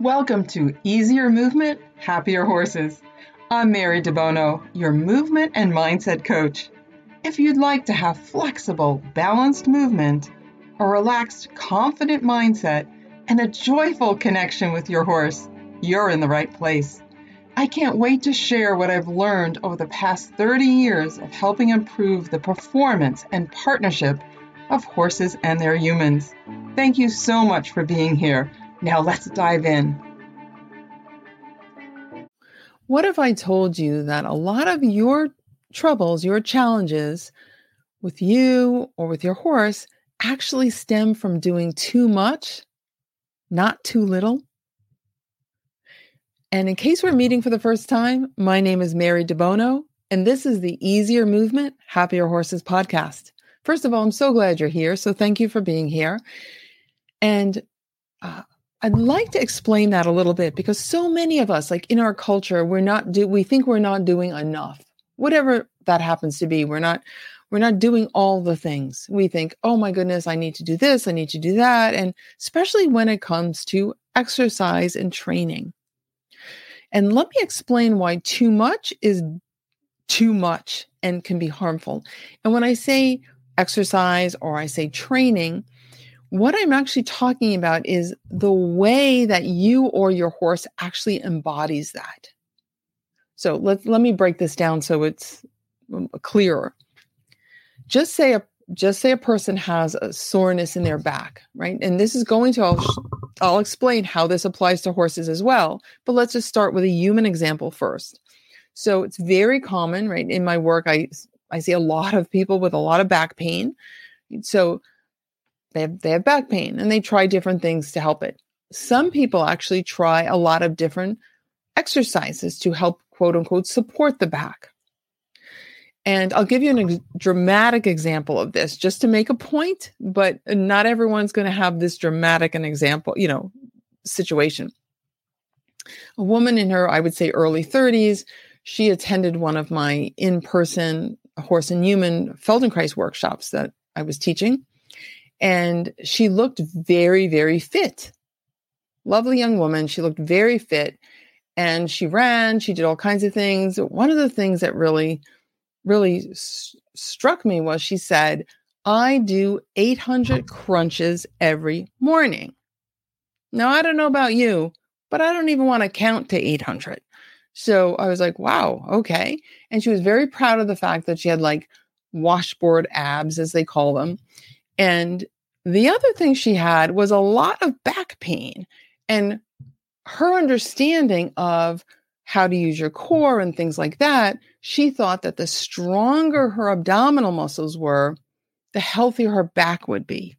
Welcome to Easier Movement, Happier Horses. I'm Mary Debono, your movement and mindset coach. If you'd like to have flexible, balanced movement, a relaxed, confident mindset, and a joyful connection with your horse, you're in the right place. I can't wait to share what I've learned over the past 30 years of helping improve the performance and partnership of horses and their humans. Thank you so much for being here. Now let's dive in. What if I told you that a lot of your troubles, your challenges with you or with your horse actually stem from doing too much, not too little? And in case we're meeting for the first time, my name is Mary Debono, and this is the Easier Movement, Happier Horses podcast. First of all, I'm so glad you're here. So thank you for being here. And uh, I'd like to explain that a little bit because so many of us, like in our culture, we're not do we think we're not doing enough. Whatever that happens to be, we're not we're not doing all the things. We think, "Oh my goodness, I need to do this, I need to do that." And especially when it comes to exercise and training. And let me explain why too much is too much and can be harmful. And when I say exercise or I say training, what I'm actually talking about is the way that you or your horse actually embodies that. So let, let me break this down so it's um, clearer. Just say a just say a person has a soreness in their back, right? And this is going to I'll, I'll explain how this applies to horses as well, but let's just start with a human example first. So it's very common, right? In my work I I see a lot of people with a lot of back pain. So they have, they have back pain and they try different things to help it. Some people actually try a lot of different exercises to help, quote unquote, support the back. And I'll give you a ex- dramatic example of this just to make a point, but not everyone's going to have this dramatic an example, you know, situation. A woman in her, I would say, early 30s, she attended one of my in person horse and human Feldenkrais workshops that I was teaching. And she looked very, very fit. Lovely young woman. She looked very fit. And she ran, she did all kinds of things. One of the things that really, really s- struck me was she said, I do 800 crunches every morning. Now, I don't know about you, but I don't even want to count to 800. So I was like, wow, okay. And she was very proud of the fact that she had like washboard abs, as they call them. And the other thing she had was a lot of back pain. And her understanding of how to use your core and things like that, she thought that the stronger her abdominal muscles were, the healthier her back would be.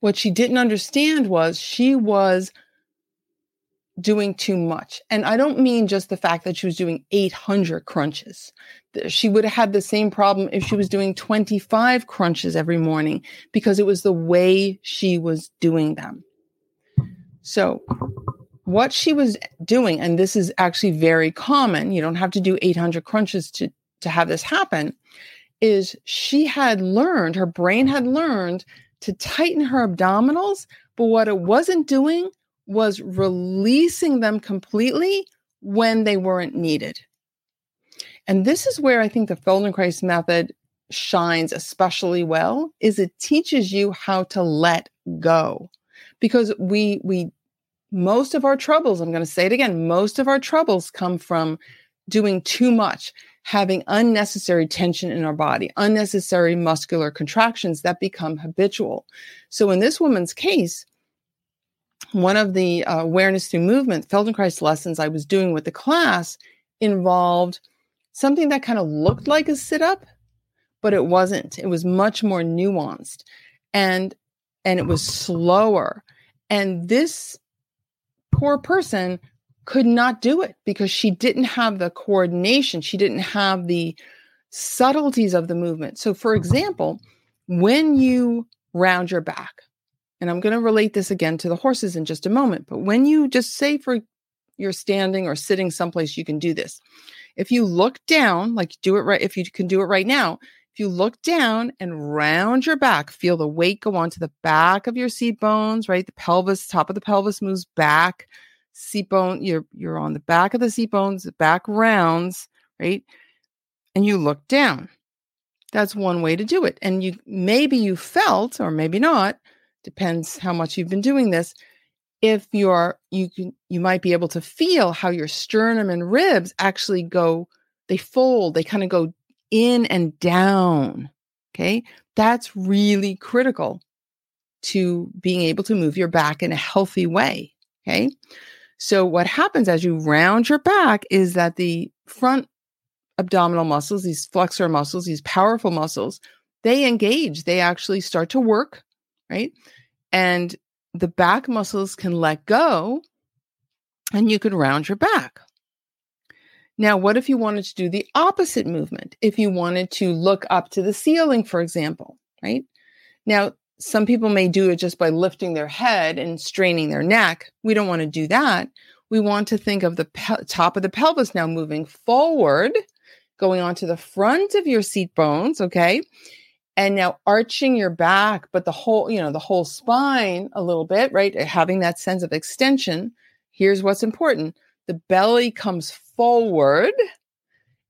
What she didn't understand was she was doing too much. And I don't mean just the fact that she was doing 800 crunches. She would have had the same problem if she was doing 25 crunches every morning because it was the way she was doing them. So, what she was doing, and this is actually very common, you don't have to do 800 crunches to, to have this happen, is she had learned, her brain had learned to tighten her abdominals, but what it wasn't doing was releasing them completely when they weren't needed. And this is where I think the Feldenkrais method shines especially well is it teaches you how to let go. Because we we most of our troubles, I'm going to say it again, most of our troubles come from doing too much, having unnecessary tension in our body, unnecessary muscular contractions that become habitual. So in this woman's case, one of the uh, awareness through movement Feldenkrais lessons I was doing with the class involved something that kind of looked like a sit up, but it wasn't. It was much more nuanced and and it was slower. And this poor person could not do it because she didn't have the coordination, she didn't have the subtleties of the movement. So for example, when you round your back, and I'm going to relate this again to the horses in just a moment. But when you just say for you're standing or sitting someplace, you can do this. If you look down, like do it right, if you can do it right now, if you look down and round your back, feel the weight go onto the back of your seat bones, right? The pelvis, top of the pelvis moves back. Seat bone, you're you're on the back of the seat bones, the back rounds, right? And you look down. That's one way to do it. And you maybe you felt, or maybe not, depends how much you've been doing this. If you're you can you might be able to feel how your sternum and ribs actually go, they fold, they kind of go in and down. Okay. That's really critical to being able to move your back in a healthy way. Okay. So, what happens as you round your back is that the front abdominal muscles, these flexor muscles, these powerful muscles, they engage, they actually start to work, right? And the back muscles can let go and you can round your back. Now, what if you wanted to do the opposite movement? If you wanted to look up to the ceiling, for example, right? Now, some people may do it just by lifting their head and straining their neck. We don't want to do that. We want to think of the pe- top of the pelvis now moving forward, going onto the front of your seat bones, okay? And now arching your back, but the whole, you know, the whole spine a little bit, right? Eh, having that sense of extension. Here's what's important the belly comes forward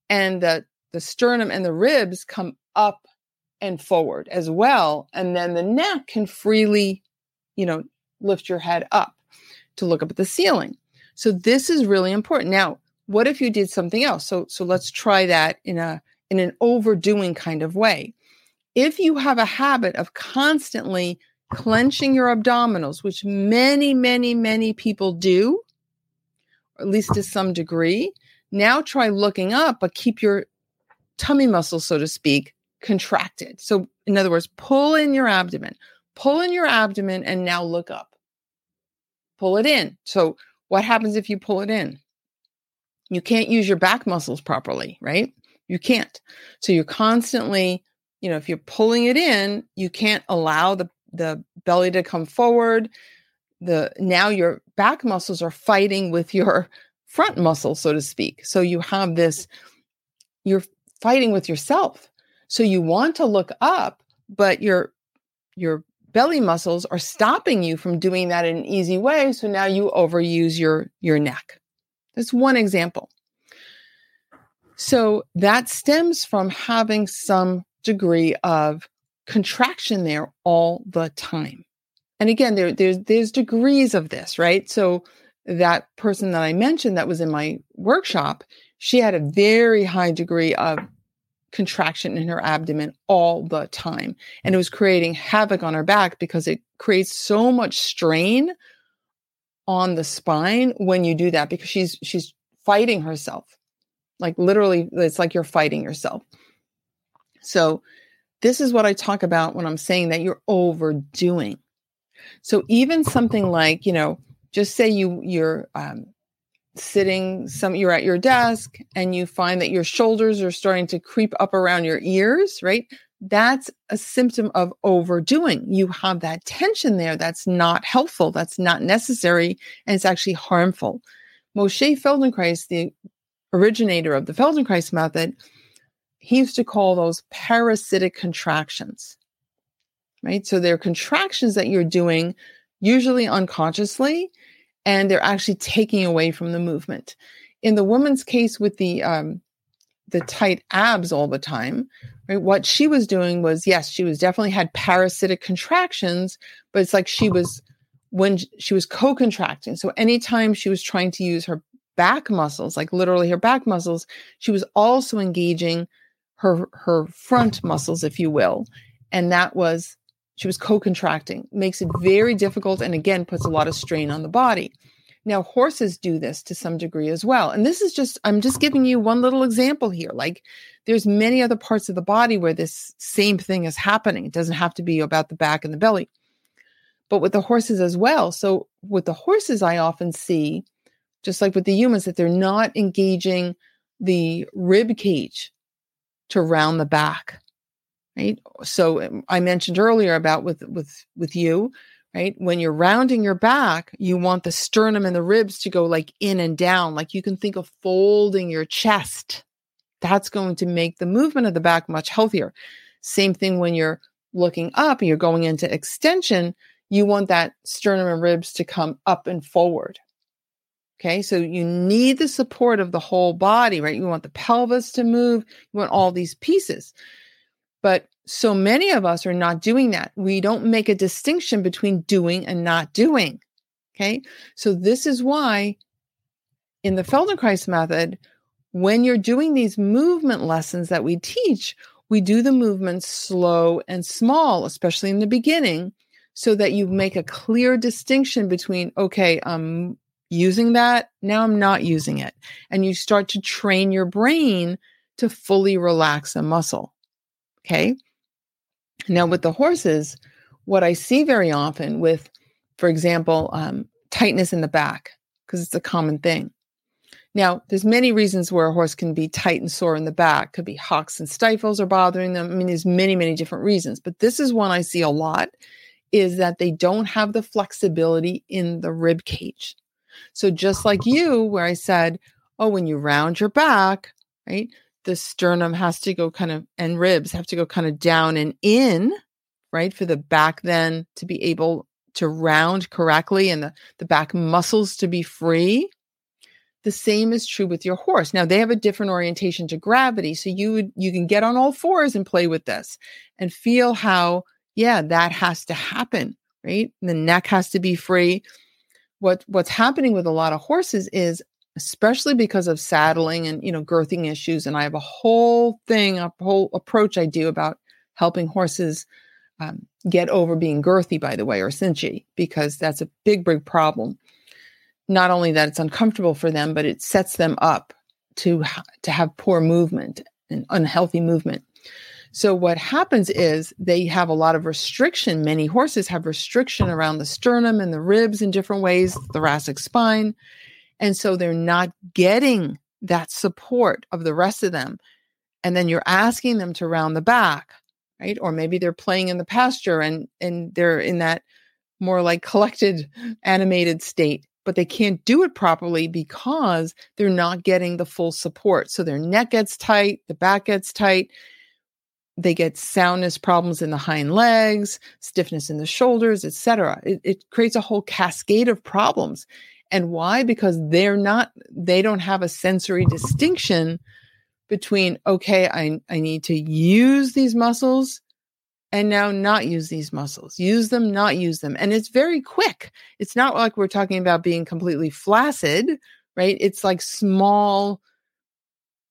and the, the sternum and the ribs come up and forward as well. And then the neck can freely, you know, lift your head up to look up at the ceiling. So this is really important. Now, what if you did something else? So so let's try that in a in an overdoing kind of way. If you have a habit of constantly clenching your abdominals, which many, many, many people do, at least to some degree. Now try looking up, but keep your tummy muscles, so to speak, contracted. So, in other words, pull in your abdomen, pull in your abdomen, and now look up. Pull it in. So, what happens if you pull it in? You can't use your back muscles properly, right? You can't. So, you're constantly, you know, if you're pulling it in, you can't allow the, the belly to come forward. The now your back muscles are fighting with your front muscles so to speak. So you have this you're fighting with yourself. So you want to look up but your your belly muscles are stopping you from doing that in an easy way so now you overuse your your neck. That's one example. So that stems from having some degree of contraction there all the time. And again there, there's there's degrees of this right? So that person that i mentioned that was in my workshop she had a very high degree of contraction in her abdomen all the time. And it was creating havoc on her back because it creates so much strain on the spine when you do that because she's she's fighting herself. Like literally it's like you're fighting yourself so this is what i talk about when i'm saying that you're overdoing so even something like, you know, just say you you're um, sitting some you're at your desk and you find that your shoulders are starting to creep up around your ears, right? That's a symptom of overdoing. You have that tension there that's not helpful, that's not necessary, and it's actually harmful. Moshe Feldenkrais, the originator of the Feldenkrais method, he used to call those parasitic contractions right? So they're contractions that you're doing, usually unconsciously, and they're actually taking away from the movement. In the woman's case with the um, the tight abs all the time, right? What she was doing was, yes, she was definitely had parasitic contractions, but it's like she was when she was co-contracting. So anytime she was trying to use her back muscles, like literally her back muscles, she was also engaging her her front muscles, if you will, and that was she was co-contracting, makes it very difficult and again puts a lot of strain on the body. Now horses do this to some degree as well. And this is just I'm just giving you one little example here. Like there's many other parts of the body where this same thing is happening. It doesn't have to be about the back and the belly. But with the horses as well. So with the horses I often see just like with the humans that they're not engaging the rib cage to round the back right so um, i mentioned earlier about with with with you right when you're rounding your back you want the sternum and the ribs to go like in and down like you can think of folding your chest that's going to make the movement of the back much healthier. Same thing when you're looking up, and you're going into extension, you want that sternum and ribs to come up and forward. Okay, so you need the support of the whole body, right? You want the pelvis to move, you want all these pieces. But so many of us are not doing that. We don't make a distinction between doing and not doing. Okay, so this is why in the Feldenkrais method, when you're doing these movement lessons that we teach, we do the movements slow and small, especially in the beginning, so that you make a clear distinction between, okay, I'm using that, now I'm not using it. And you start to train your brain to fully relax a muscle. Okay. Now, with the horses, what I see very often with, for example, um, tightness in the back, because it's a common thing. Now, there's many reasons where a horse can be tight and sore in the back. Could be hocks and stifles are bothering them. I mean, there's many, many different reasons, but this is one I see a lot is that they don't have the flexibility in the rib cage. So just like you, where I said, oh, when you round your back, right, the sternum has to go kind of, and ribs have to go kind of down and in, right, for the back then to be able to round correctly and the, the back muscles to be free the same is true with your horse. Now they have a different orientation to gravity. So you would you can get on all fours and play with this and feel how, yeah, that has to happen, right? The neck has to be free. What what's happening with a lot of horses is especially because of saddling and you know girthing issues and i have a whole thing a whole approach i do about helping horses um, get over being girthy by the way or cinchy because that's a big big problem not only that it's uncomfortable for them, but it sets them up to to have poor movement and unhealthy movement. So what happens is they have a lot of restriction. Many horses have restriction around the sternum and the ribs in different ways, thoracic spine, and so they're not getting that support of the rest of them. And then you're asking them to round the back, right? Or maybe they're playing in the pasture and and they're in that more like collected animated state but they can't do it properly because they're not getting the full support. So their neck gets tight, the back gets tight, they get soundness problems in the hind legs, stiffness in the shoulders, etc. It, it creates a whole cascade of problems. And why? Because they're not, they don't have a sensory distinction between, okay, I, I need to use these muscles and now not use these muscles. Use them, not use them. And it's very quick. It's not like we're talking about being completely flaccid, right? It's like small,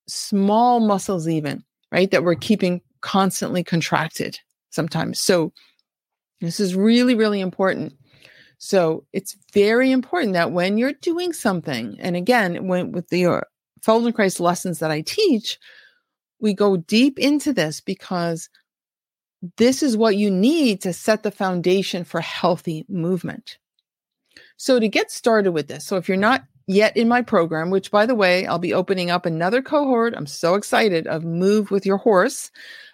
small muscles, even, right? That we're keeping constantly contracted sometimes. So this is really, really important. So it's very important that when you're doing something, and again, when with the uh, Feldenkrais lessons that I teach, we go deep into this because this is what you need to set the foundation for healthy movement. So, to get started with this, so if you're not yet in my program, which by the way, I'll be opening up another cohort, I'm so excited of Move with Your Horse.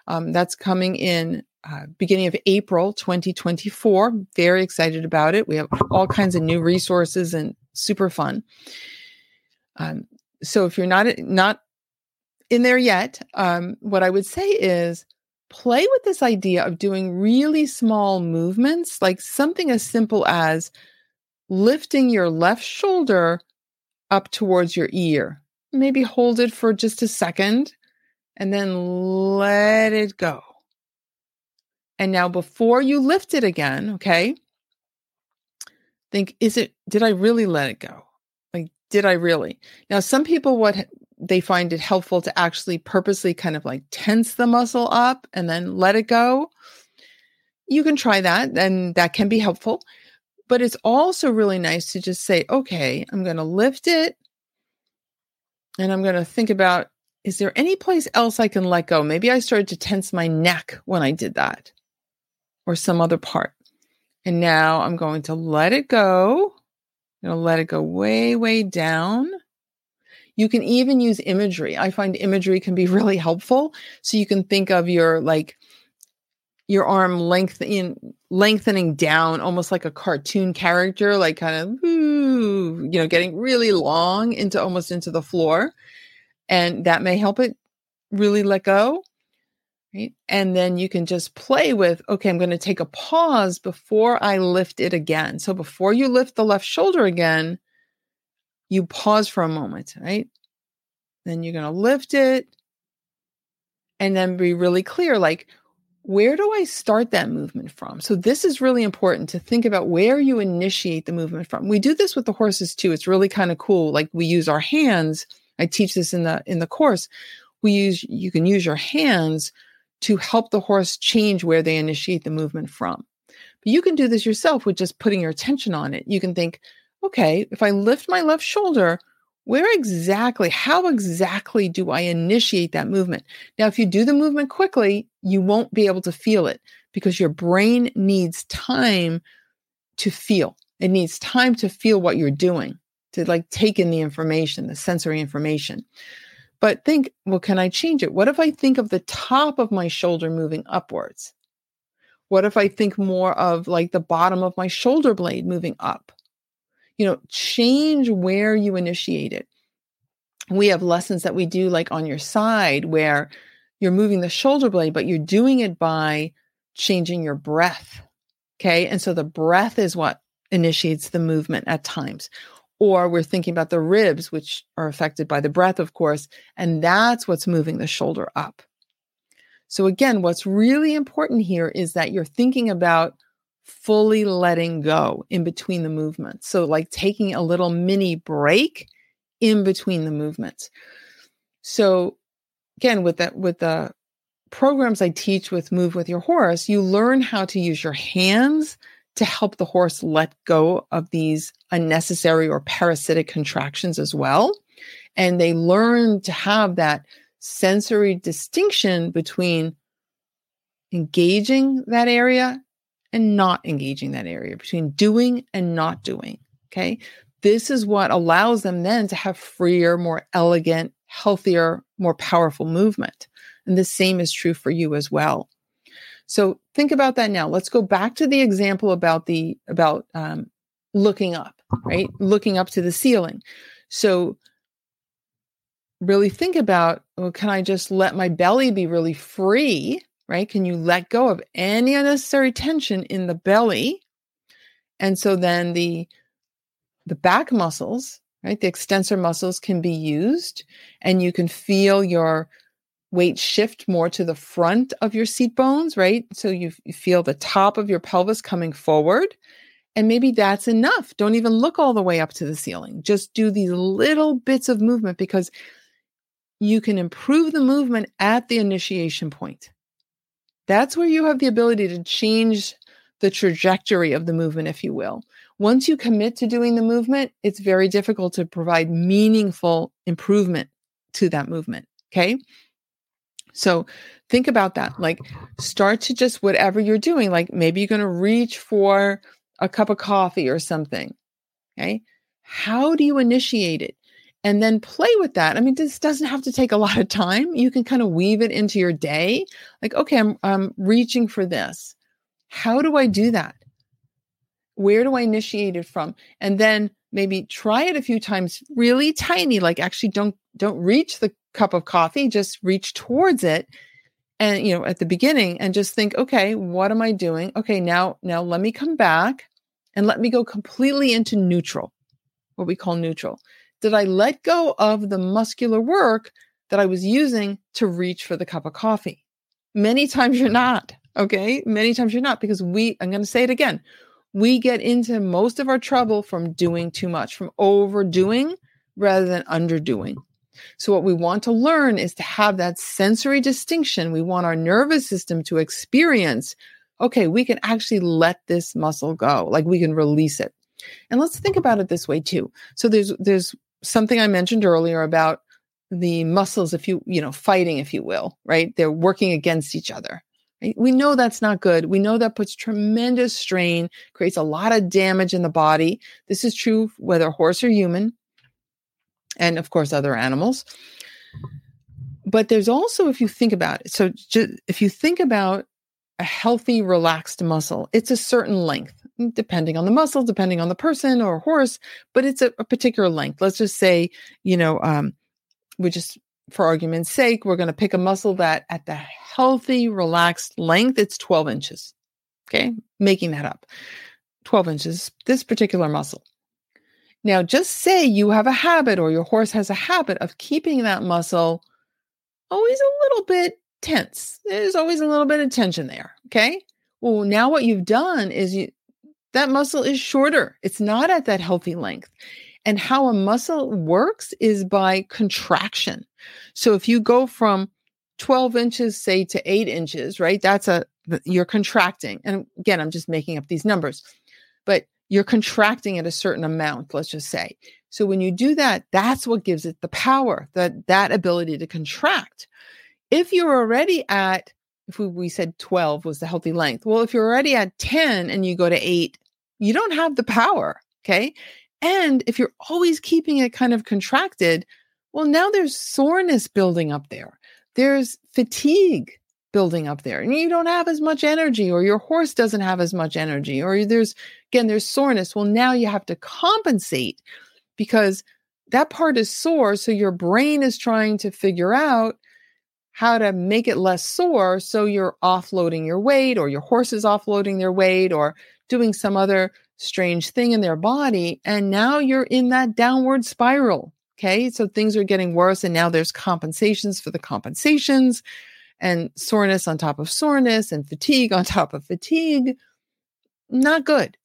Um, that's coming in uh, beginning of April 2024. Very excited about it. We have all kinds of new resources and super fun. Um, so if you're not not in there yet, um, what I would say is play with this idea of doing really small movements, like something as simple as lifting your left shoulder up towards your ear. Maybe hold it for just a second and then let it go. And now, before you lift it again, okay, think, is it, did I really let it go? Like, did I really? Now, some people, what they find it helpful to actually purposely kind of like tense the muscle up and then let it go. You can try that, and that can be helpful. But it's also really nice to just say, okay, I'm going to lift it and I'm going to think about is there any place else I can let go? Maybe I started to tense my neck when I did that or some other part. And now I'm going to let it go. I'm going to let it go way, way down. You can even use imagery. I find imagery can be really helpful. So you can think of your like your arm lengthening lengthening down almost like a cartoon character like kind of you know getting really long into almost into the floor and that may help it really let go. Right. And then you can just play with, okay, I'm going to take a pause before I lift it again. So before you lift the left shoulder again, you pause for a moment, right? Then you're going to lift it and then be really clear like, where do I start that movement from? So this is really important to think about where you initiate the movement from. We do this with the horses too. It's really kind of cool. Like we use our hands. I teach this in the in the course. We use you can use your hands to help the horse change where they initiate the movement from. But you can do this yourself with just putting your attention on it. You can think, okay, if I lift my left shoulder, where exactly, how exactly do I initiate that movement? Now, if you do the movement quickly, you won't be able to feel it because your brain needs time to feel. It needs time to feel what you're doing, to like take in the information, the sensory information. But think, well, can I change it? What if I think of the top of my shoulder moving upwards? What if I think more of like the bottom of my shoulder blade moving up? you know, change where you initiate it. We have lessons that we do like on your side where you're moving the shoulder blade, but you're doing it by changing your breath. Okay. And so the breath is what initiates the movement at times. Or we're thinking about the ribs, which are affected by the breath, of course, and that's what's moving the shoulder up. So, again, what's really important here is that you're thinking about fully letting go in between the movements. So, like taking a little mini break in between the movements. So, again, with that, with the programs I teach with Move with Your Horse, you learn how to use your hands to help the horse let go of these unnecessary or parasitic contractions as well. And they learn to have that sensory distinction between engaging that area and not engaging that area, between doing and not doing. Okay. This is what allows them then to have freer, more elegant, healthier, more powerful movement. And the same is true for you as well. So think about that now. Let's go back to the example about the about um, looking up, right? Looking up to the ceiling. So really think about well, can I just let my belly be really free right? Can you let go of any unnecessary tension in the belly? And so then the the back muscles, right? The extensor muscles can be used and you can feel your weight shift more to the front of your seat bones, right? So you, you feel the top of your pelvis coming forward. And maybe that's enough. Don't even look all the way up to the ceiling. Just do these little bits of movement because you can improve the movement at the initiation point. That's where you have the ability to change the trajectory of the movement, if you will. Once you commit to doing the movement, it's very difficult to provide meaningful improvement to that movement. Okay. So think about that. Like, start to just whatever you're doing. Like, maybe you're going to reach for a cup of coffee or something. Okay. How do you initiate it? and then play with that. I mean, this doesn't have to take a lot of time. You can kind of weave it into your day. Like, okay, I'm, I'm reaching for this. How do I do that? Where do I initiate it from? And then maybe try it a few times really tiny, like actually don't don't reach the cup of coffee, just reach towards it. And you know, at the beginning and just think, okay, what am I doing? Okay, now now let me come back and let me go completely into neutral, what we call neutral did I let go of the muscular work that I was using to reach for the cup of coffee? Many times you're not. Okay. Many times you're not because we, I'm going to say it again. We get into most of our trouble from doing too much, from overdoing rather than underdoing. So, what we want to learn is to have that sensory distinction. We want our nervous system to experience okay, we can actually let this muscle go, like we can release it. And let's think about it this way too. So there's there's something I mentioned earlier about the muscles, if you, you know, fighting, if you will, right? They're working against each other. Right? We know that's not good. We know that puts tremendous strain, creates a lot of damage in the body. This is true whether horse or human, and of course, other animals. But there's also, if you think about it, so just, if you think about a healthy, relaxed muscle, it's a certain length depending on the muscle, depending on the person or horse, but it's a, a particular length. Let's just say, you know, um, we just for argument's sake, we're going to pick a muscle that at the healthy, relaxed length, it's 12 inches. Okay. Making that up. 12 inches, this particular muscle. Now, just say you have a habit or your horse has a habit of keeping that muscle always a little bit tense. There's always a little bit of tension there. Okay. Well, now what you've done is you, that muscle is shorter. It's not at that healthy length. And how a muscle works is by contraction. So if you go from 12 inches, say to eight inches, right? That's a, you're contracting. And again, I'm just making up these numbers, but you're contracting at a certain amount, let's just say. So when you do that, that's what gives it the power, that that ability to contract. If you're already at, if we, we said 12 was the healthy length, well, if you're already at 10 and you go to eight, you don't have the power. Okay. And if you're always keeping it kind of contracted, well, now there's soreness building up there. There's fatigue building up there and you don't have as much energy or your horse doesn't have as much energy or there's again there's soreness well now you have to compensate because that part is sore so your brain is trying to figure out how to make it less sore so you're offloading your weight or your horse is offloading their weight or doing some other strange thing in their body and now you're in that downward spiral okay so things are getting worse and now there's compensations for the compensations and soreness on top of soreness and fatigue on top of fatigue. Not good.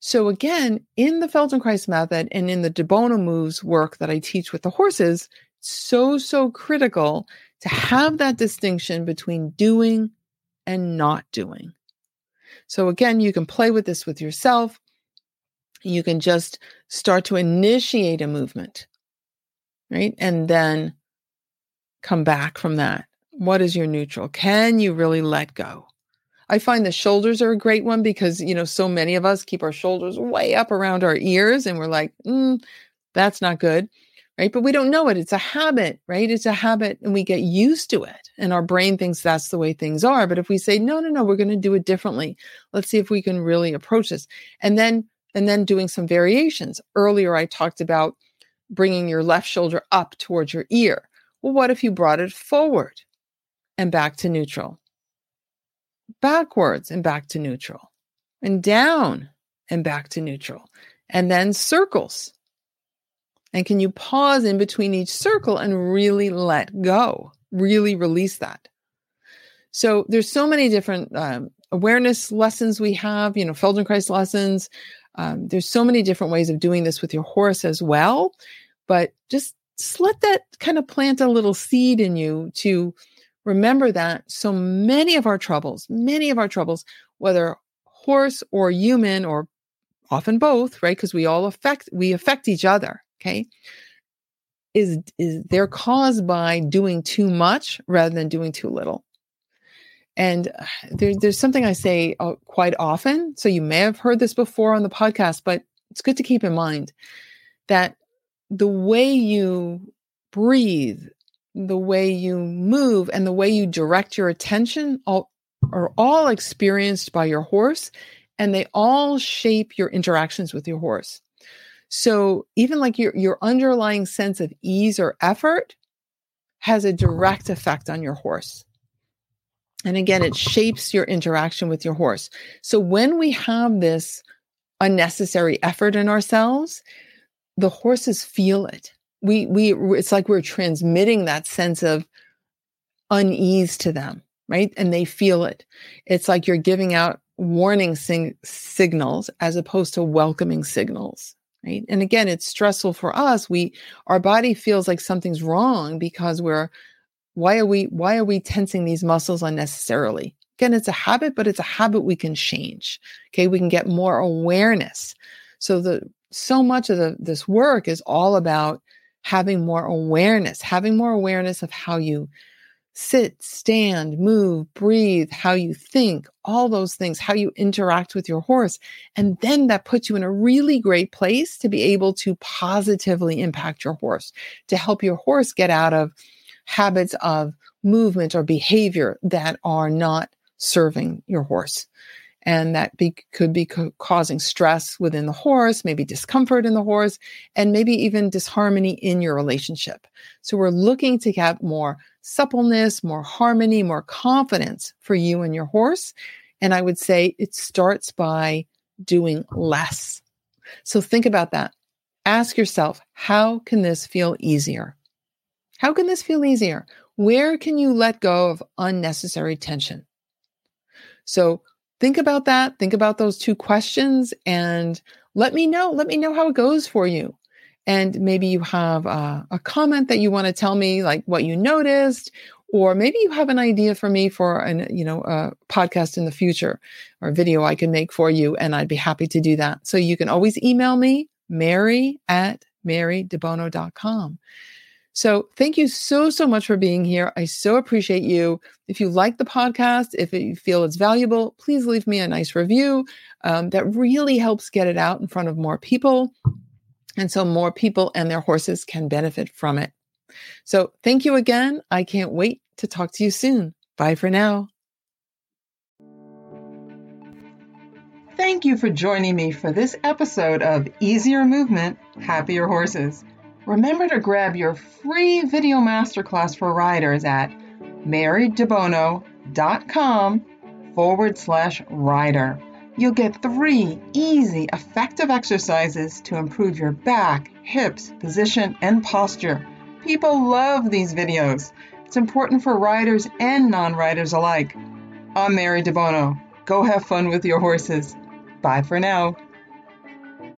So, again, in the Feldenkrais method and in the Debono moves work that I teach with the horses, so, so critical to have that distinction between doing and not doing. So, again, you can play with this with yourself. You can just start to initiate a movement, right? And then come back from that. What is your neutral? Can you really let go? I find the shoulders are a great one because, you know, so many of us keep our shoulders way up around our ears and we're like, mm, that's not good. Right. But we don't know it. It's a habit, right? It's a habit and we get used to it. And our brain thinks that's the way things are. But if we say, no, no, no, we're going to do it differently. Let's see if we can really approach this. And then, and then doing some variations. Earlier, I talked about bringing your left shoulder up towards your ear. Well, what if you brought it forward? and back to neutral, backwards and back to neutral, and down and back to neutral, and then circles. And can you pause in between each circle and really let go, really release that? So there's so many different um, awareness lessons we have, you know, Feldenkrais lessons. Um, there's so many different ways of doing this with your horse as well. But just, just let that kind of plant a little seed in you to Remember that so many of our troubles, many of our troubles, whether horse or human or often both, right? Because we all affect we affect each other, okay? Is is they're caused by doing too much rather than doing too little. And uh, there, there's something I say uh, quite often. So you may have heard this before on the podcast, but it's good to keep in mind that the way you breathe the way you move and the way you direct your attention all, are all experienced by your horse and they all shape your interactions with your horse. So even like your, your underlying sense of ease or effort has a direct effect on your horse. And again, it shapes your interaction with your horse. So when we have this unnecessary effort in ourselves, the horses feel it. We we it's like we're transmitting that sense of unease to them right? And they feel it. It's like you're giving out warning sing- signals as opposed to welcoming signals right? And again it's stressful for us. We our body feels like something's wrong because we're why are we why are we tensing these muscles unnecessarily again it's a habit but it's a habit we can change okay we can get more awareness so the so much of the, this work is all about having more awareness, having more awareness of how you sit, stand, move, breathe, how you think, all those things, how you interact with your horse. And then that puts you in a really great place to be able to positively impact your horse, to help your horse get out of habits of movement or behavior that are not serving your horse. and that be, could be co- causing stress within the horse, maybe discomfort in the horse, and maybe even disharmony in your relationship. So we're looking to get more suppleness, more harmony, more confidence for you and your horse. And I would say it starts by doing less. So think about that. Ask yourself, how can this feel easier? How can this feel easier? Where can you let go of unnecessary tension? So think about that. Think about those two questions and let me know. Let me know how it goes for you. And maybe you have a, a comment that you want to tell me, like what you noticed, or maybe you have an idea for me for an you know a podcast in the future or video I can make for you, and I'd be happy to do that. So you can always email me, Mary at marydebono.com. So thank you so, so much for being here. I so appreciate you. If you like the podcast, if you feel it's valuable, please leave me a nice review. Um, that really helps get it out in front of more people. And so more people and their horses can benefit from it. So thank you again. I can't wait to talk to you soon. Bye for now. Thank you for joining me for this episode of Easier Movement, Happier Horses. Remember to grab your free video masterclass for riders at marydebono.com forward slash rider. You'll get three easy, effective exercises to improve your back, hips, position, and posture. People love these videos. It's important for riders and non riders alike. I'm Mary Debono. Go have fun with your horses. Bye for now.